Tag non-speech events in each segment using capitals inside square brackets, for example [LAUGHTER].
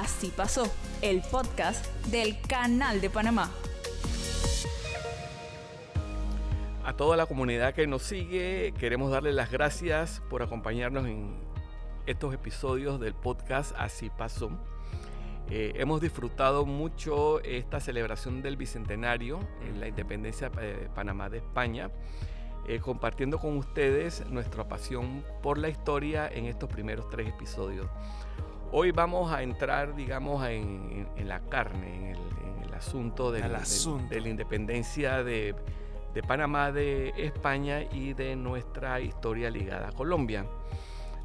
Así pasó, el podcast del Canal de Panamá. A toda la comunidad que nos sigue, queremos darle las gracias por acompañarnos en estos episodios del podcast Así pasó. Eh, hemos disfrutado mucho esta celebración del Bicentenario en la independencia de Panamá de España, eh, compartiendo con ustedes nuestra pasión por la historia en estos primeros tres episodios. Hoy vamos a entrar, digamos, en, la carne, en el, asunto, de la independencia de, de Panamá, de España y de nuestra historia ligada a Colombia.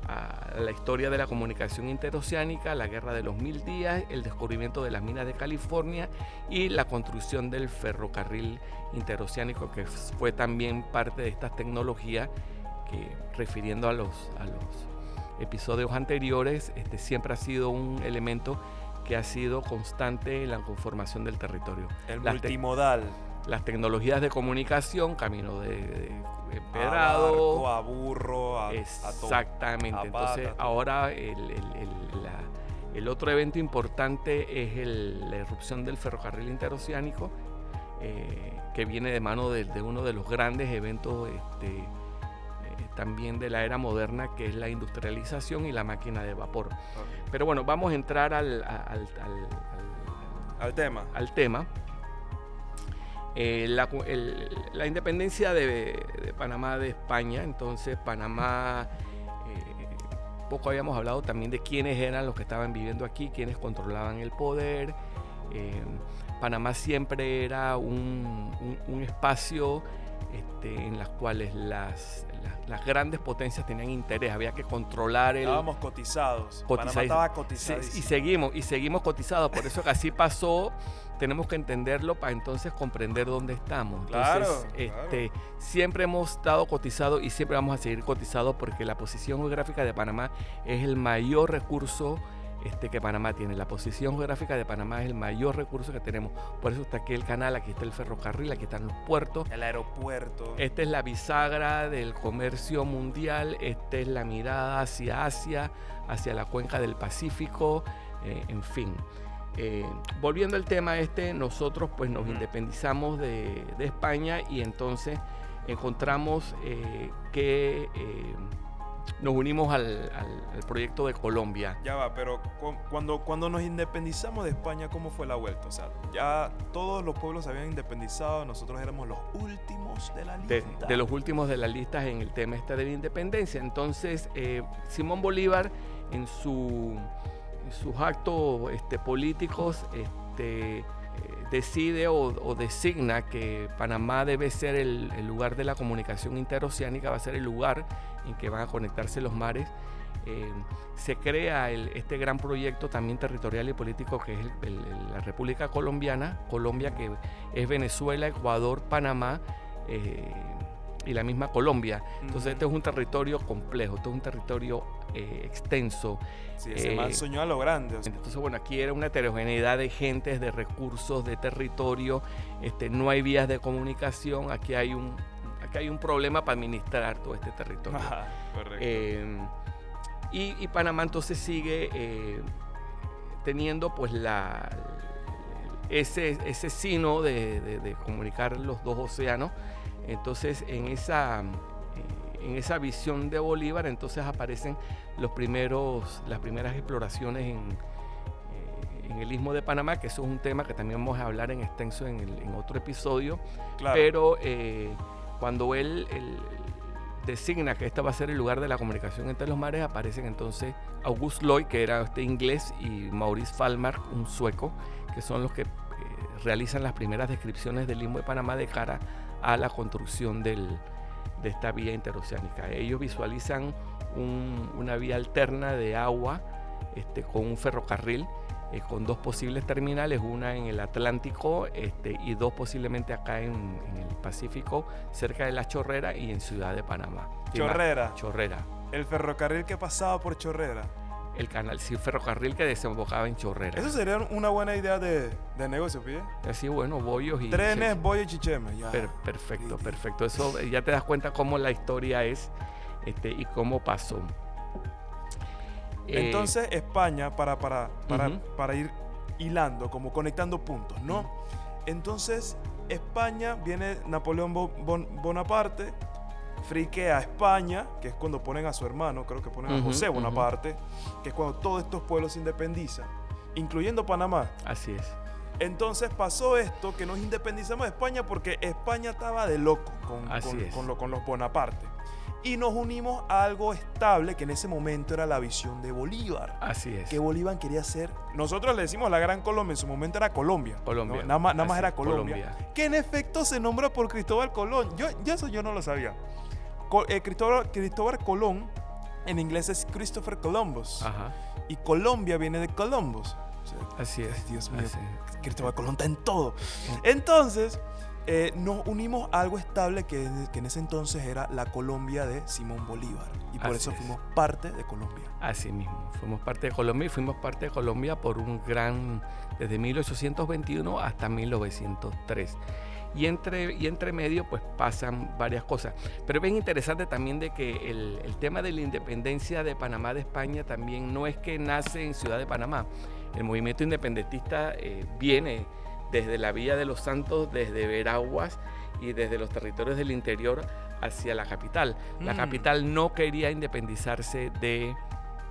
A la historia de la comunicación interoceánica, la guerra de los mil días, el descubrimiento de las minas de California y la construcción del ferrocarril interoceánico, que fue también parte de estas tecnologías que, refiriendo a los, a los episodios anteriores, este, siempre ha sido un elemento que ha sido constante en la conformación del territorio. El multimodal las tecnologías de comunicación, camino de, empedrado. A, burro, a Exactamente. Entonces, ahora el, otro evento importante es la erupción del ferrocarril interoceánico, eh, que viene de mano de, uno de los grandes eventos este, también de la era moderna, que es la industrialización y la máquina de vapor. Pero bueno, vamos a entrar al, al tema. Al tema. Eh, la, independencia de, Panamá de España, entonces Panamá, eh, poco habíamos hablado también de quiénes eran los que estaban viviendo aquí, quiénes controlaban el poder. Eh, Panamá siempre era un, espacio este, en las cuales las, las, grandes potencias tenían interés, había que controlar el... Estábamos cotizados, Panamá estaba cotizado. y seguimos, y seguimos cotizados, por eso que así pasó tenemos que entenderlo para entonces comprender dónde estamos. Entonces, este, siempre hemos estado cotizados y siempre vamos a seguir cotizados porque la posición geográfica de Panamá es el mayor recurso este, que Panamá tiene. La posición geográfica de Panamá es el mayor recurso que tenemos. Por eso está aquí el canal, aquí está el ferrocarril, aquí están los puertos. El aeropuerto. Esta es la bisagra del comercio mundial, esta es la mirada hacia Asia, hacia la cuenca del Pacífico, eh, en fin. Eh, volviendo al tema este, nosotros pues nos independizamos de, España y entonces encontramos eh, que nos unimos al, proyecto de Colombia. Ya va, pero cuando, cuando nos independizamos de España, ¿cómo fue la vuelta? O sea, ya todos los pueblos se habían independizado, nosotros éramos los últimos de la lista. De, los últimos de la lista en el tema este de la independencia. Entonces, Simón Bolívar en su sus actos este, políticos este, eh, decide o, designa que Panamá debe ser el, lugar de la comunicación interoceánica, va a ser el lugar en que van a conectarse los mares. Eh, se crea este gran proyecto también territorial y político que es la República Colombiana, Colombia que es Venezuela, Ecuador, Panamá. Eh, y la misma Colombia. Entonces, este es un territorio complejo, este es un territorio eh, extenso. Sí, ese eh, soñó a lo grande. Entonces, bueno, aquí era una heterogeneidad de gentes, de recursos, de territorio. Este, no hay vías de comunicación. Aquí hay un, aquí hay un problema para administrar todo este territorio. [LAUGHS] correcto. Eh, y, Panamá entonces sigue teniendo pues la, ese, ese sino de, de comunicar los dos océanos entonces, en esa, eh, en esa visión de Bolívar, entonces aparecen los primeros, las primeras exploraciones en, eh, en el istmo de Panamá, que eso es un tema que también vamos a hablar en extenso en, otro episodio. Pero eh, cuando él, designa que este va a ser el lugar de la comunicación entre los mares, aparecen entonces August Lloyd, que era este inglés, y Maurice Falmark, un sueco, que son los que realizan las primeras descripciones del istmo de Panamá de cara a la construcción de esta vía interoceánica. Ellos visualizan una vía alterna de agua este, con un ferrocarril, eh, con dos posibles terminales, una en el Atlántico este, y dos posiblemente acá en, el Pacífico, cerca de La Chorrera y en Ciudad de Panamá. Chorrera. Chorrera. El ferrocarril que pasaba por Chorrera el canal sí ferrocarril que desembocaba en Chorrera. Eso sería una buena idea de, negocio, ¿pide? Así, bueno, bollos y... Trenes, bollos y chicheme, ya. perfecto, perfecto. Eso ya te das cuenta cómo la historia es este, y cómo pasó. Eh, Entonces, España, para, para, para, para ir hilando, como conectando puntos, ¿no? Entonces, España viene Napoleón Bo- Bon- Bonaparte, friquea a España, que es cuando ponen a su hermano, creo que ponen a José. Bonaparte, que es cuando todos estos pueblos se independizan, incluyendo Panamá. Así es. Entonces pasó esto, que nos independizamos de España porque España estaba de loco con, con- es. con lo- con los Bonaparte. Y nos unimos a algo estable, que en ese momento era la visión de Bolívar. Así es. Que Bolívar quería ser. Nosotros le decimos la Gran Colombia, en su momento era Colombia. Colombia. ¿no? Nada más, nada más Así era Colombia, Colombia. Que en efecto se nombra por Cristóbal Colón. Yo, yo eso yo no lo sabía. Eh, Cristóbal, Cristóbal Colón en inglés es Christopher Columbus. Ajá. Y Colombia viene de Columbus. O sea, Así es. Dios mío. Es. Cristóbal Colón está en todo. Entonces, eh, nos unimos a algo estable que, que en ese entonces era la Colombia de Simón Bolívar. Y por Así eso es. fuimos parte de Colombia. Así mismo, fuimos parte de Colombia y fuimos parte de Colombia por un gran, desde 1821 hasta 1903. Y entre, y entre medio pues pasan varias cosas. Pero es bien interesante también de que el, el tema de la independencia de Panamá de España también no es que nace en Ciudad de Panamá. El movimiento independentista eh, viene desde la Villa de los Santos, desde Veraguas y desde los territorios del interior hacia la capital. La Mm. capital no quería independizarse de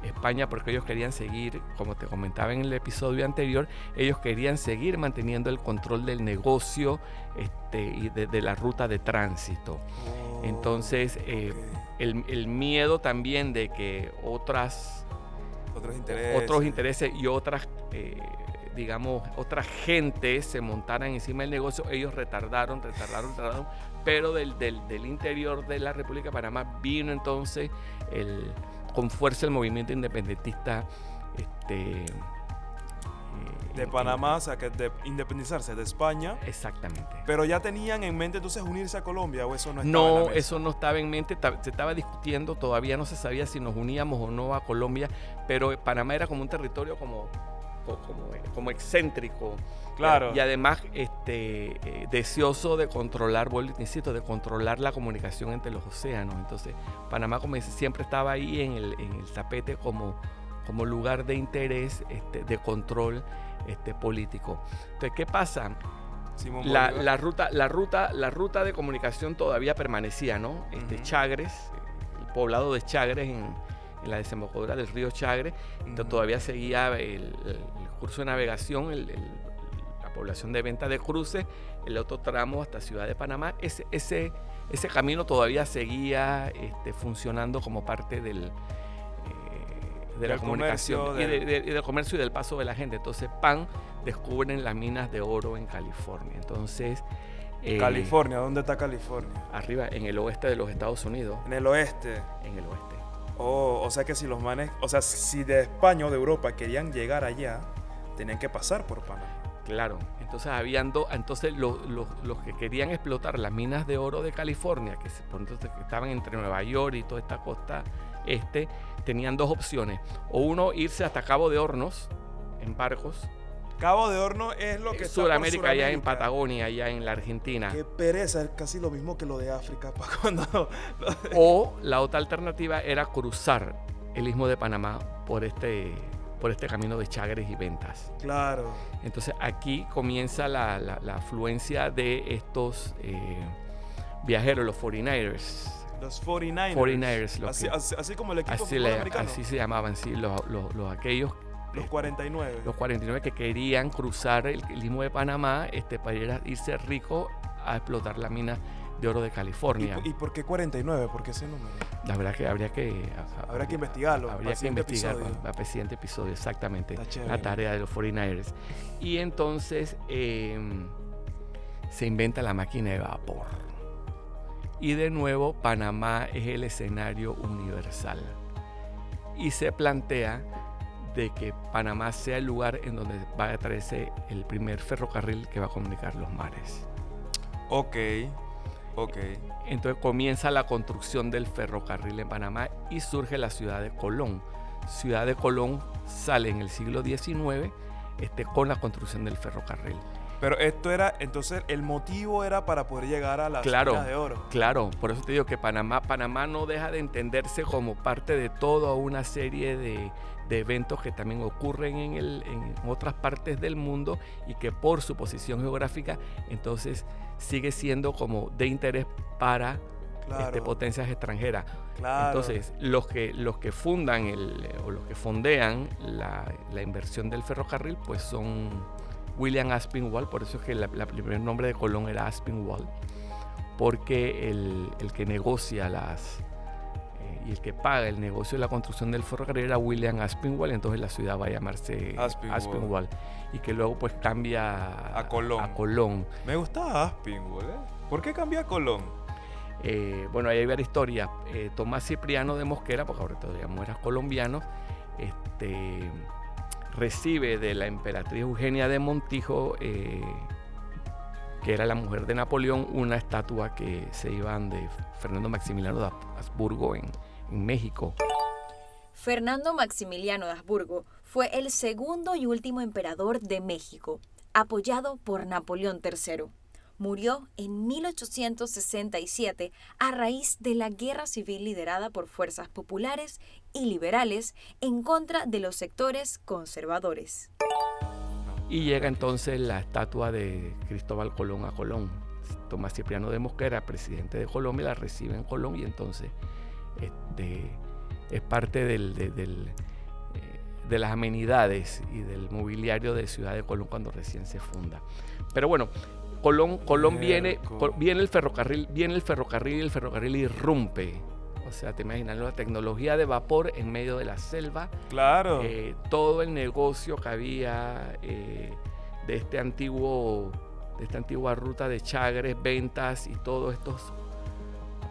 España porque ellos querían seguir, como te comentaba en el episodio anterior, ellos querían seguir manteniendo el control del negocio este, y de, de la ruta de tránsito. Entonces, eh. El, el miedo también de que otras, otros intereses. otros intereses y otras, eh, digamos, otras gentes se montaran encima del negocio, ellos retardaron, retardaron, retardaron, pero del, del- del interior de la República de Panamá vino entonces el, con fuerza el movimiento independentista. Este, eh, De en- Panamá, o sea, que de independizarse de España. en- exactamente. Pero ya tenían en mente entonces unirse a Colombia o eso no estaba en No, la mesa? eso no estaba en mente, se estaba discutiendo, todavía no se sabía si nos uníamos o no a Colombia, pero Panamá era como un territorio como, co- como, como excéntrico. Claro. Y además este, eh, deseoso de controlar, vuelvo insisto, de controlar la comunicación entre los océanos. Entonces, Panamá, como dice, siempre estaba ahí en el, en el tapete como, como lugar de interés, este, de control este, político. Entonces, ¿qué pasa? La, ruta, la, ruta, la ruta de comunicación todavía permanecía, ¿no? Este. Chagres, el poblado de Chagres en, en la desembocadura del río Chagres, to- Ujú. todavía seguía el, curso de navegación, el- el- la población de venta de cruces, el otro tramo hasta Ciudad de Panamá. Ese, ese, ese camino todavía seguía este, funcionando como parte del, eh, de la comunicación de- y del comercio y del paso de la gente. Entonces, PAN descubren las minas de oro en California. Entonces, eh, California, ¿dónde está California? arriba, en el oeste de los Estados Unidos, En el oeste. en el oeste. Oh, o sea que si los manes, o sea, si de España o de Europa querían llegar allá, tenían que pasar por Panamá. Claro, entonces habían dos, entonces los, los- los que querían explotar las minas de oro de California, que, se- entonces, que estaban entre Nueva York y toda esta costa este, tenían dos opciones. O uno, irse hasta Cabo de Hornos en barcos, Cabo de Horno es lo que Sudamérica, allá en. Patagonia, allá en la Argentina. Qué pereza, es casi lo mismo que lo de África para [LAUGHS] cuando O la otra alternativa era cruzar el istmo de Panamá por este, por este camino de Chagres y Ventas. Claro. Entonces aquí comienza la, la- la afluencia de estos eh, viajeros, los 49ers. Los 49ers. 49ers, lo así, que- así, así como el equipo Así, le- así se llamaban, sí, los, los- los aquellos, Los este, 49. los 49 que querían cruzar el, el istmo de Panamá este, para ir a- irse rico a explotar la mina de oro de ¿Y, California. ¿Y por qué 49? ¿Por qué ese número? La verdad que habría que... Habrá que investigarlo. Habría que investigar el siguiente episodio, exactamente. La tarea de los 49ers. Y entonces eh, se inventa la máquina de vapor. Y de nuevo, Panamá es el escenario universal. Y se plantea de que Panamá sea el lugar en donde va a traerse el primer ferrocarril que va a comunicar los mares. Ok. Ok. Entonces comienza la construcción del ferrocarril en Panamá y surge la ciudad de Colón. Ciudad de Colón sale en el siglo XIX este, con la construcción del ferrocarril. Pero esto era, entonces el motivo era para poder llegar a las Claro. minas de oro. Claro, por eso te digo que Panamá, Panamá no deja de entenderse como parte de toda una serie de, de eventos que también ocurren en, el- en otras partes del mundo y que por su posición geográfica, entonces sigue siendo como de interés para Claro. este, potencias extranjeras. claro. Entonces, los que, los que fundan el, o los que fondean la, la inversión del ferrocarril, pues son William Aspinwall, por eso es que el primer nombre de Colón era Aspinwall, porque el, el que negocia las y el que paga el negocio de la construcción del ferrocarril era William Aspinwall, entonces la ciudad va a llamarse Aspinwall. Aspinwall, y que luego pues cambia A Colón. a Colón. Me gustaba Aspinwall, ¿eh? ¿Por qué cambió a Colón? Eh, bueno, ahí hay varias historias. Eh, Tomás Cipriano de Mosquera, porque ahora todavía era colombiano, este, recibe de la emperatriz Eugenia de Montijo, eh, que era la mujer de Napoleón, una estatua que se iban de Fernando Maximiliano de Habsburgo en, en México. Fernando Maximiliano de Habsburgo fue el segundo y último emperador de México, apoyado por Napoleón III. Murió en 1867 a raíz de la guerra civil liderada por fuerzas populares y liberales en contra de los sectores conservadores. Y llega entonces la estatua de Cristóbal Colón a Colón. Tomás Cipriano de Mosquera, presidente de Colombia, la recibe en Colón y entonces este, es parte del- de, del, eh, de las amenidades y del mobiliario de Ciudad de Colón cuando recién se funda. Pero bueno, Colón, Colón viene, viene el ferrocarril, viene el ferrocarril y el ferrocarril irrumpe. O sea, te imaginas la tecnología de vapor en medio de la selva Claro. eh, todo el negocio que había eh, de este antiguo de esta antigua ruta de chagres, ventas y todos estos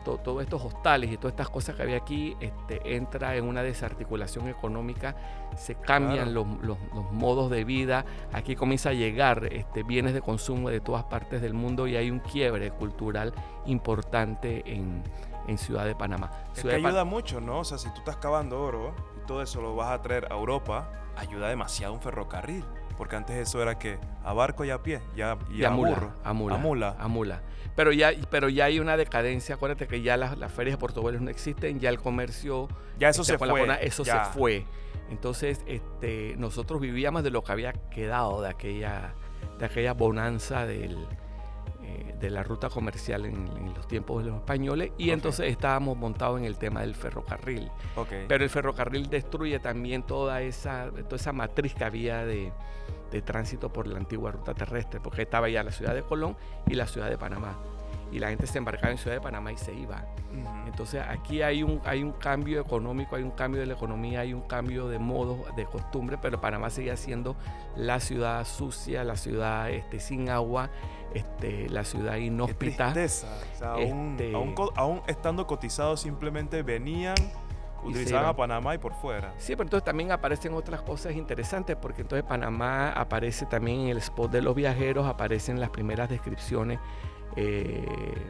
to- todos estos hostales y todas estas cosas que había aquí este, entra en una desarticulación económica, se cambian los, los- los modos de vida, aquí comienza a llegar este, bienes de consumo de todas partes del mundo y hay un quiebre cultural importante en, en Ciudad de Panamá. Es Ciudad que Pan- ayuda mucho, ¿no? O sea, si tú estás cavando oro y todo eso lo vas a traer a Europa, ayuda demasiado un ferrocarril. Porque antes eso era que a barco y a pie, ya, y, y a, a mula, burro. a mula, A mula. a mula. Pero ya, pero ya hay una decadencia, acuérdate que ya las, las ferias de portugueses no existen, ya el comercio, Ya eso este, se fue. corona, eso ya. se fue. Entonces, este, nosotros vivíamos de lo que había quedado de aquella, de aquella bonanza del, eh, de la ruta comercial en, en los tiempos de los españoles y entonces estábamos montados en el tema del ferrocarril. Pero el ferrocarril destruye también toda esa, toda esa matriz que había de, de tránsito por la antigua ruta terrestre, porque estaba ya la ciudad de Colón y la ciudad de Panamá. Y la gente se embarcaba en ciudad de Panamá y se iba. Entonces aquí hay un, hay un cambio económico, hay un cambio de la economía, hay un cambio de modos, de costumbre, pero Panamá sigue siendo la ciudad sucia, la ciudad este, sin agua, este, la ciudad Qué inhóspita. tristeza. O sea, aún, Este- aún aún estando cotizados, simplemente venían, utilizaban a Panamá y por fuera. Sí, pero entonces también aparecen otras cosas interesantes, porque entonces Panamá aparece también en el spot de los viajeros, aparecen las primeras descripciones, eh,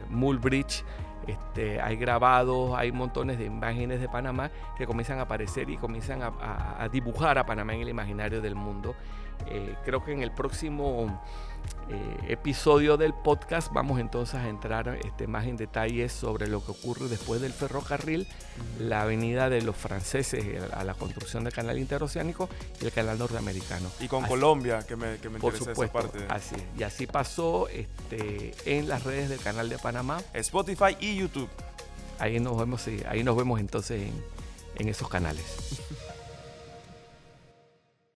Mulbridge, este, hay grabados, hay montones de imágenes de Panamá que comienzan a aparecer y comienzan a, a- a dibujar a Panamá en el imaginario del mundo. Eh, creo que en el próximo eh, episodio del podcast vamos entonces a entrar este, más en detalles sobre lo que ocurre después del ferrocarril, la avenida de los franceses eh, a la construcción del canal interoceánico y el canal norteamericano. Y con Así- Colombia, que me, que me Por interesa supuesto, esa parte. así. Y así pasó este, en las redes del canal de Panamá. Spotify y YouTube. Ahí nos vemos, sí, ahí nos vemos entonces en, en esos canales. [LAUGHS]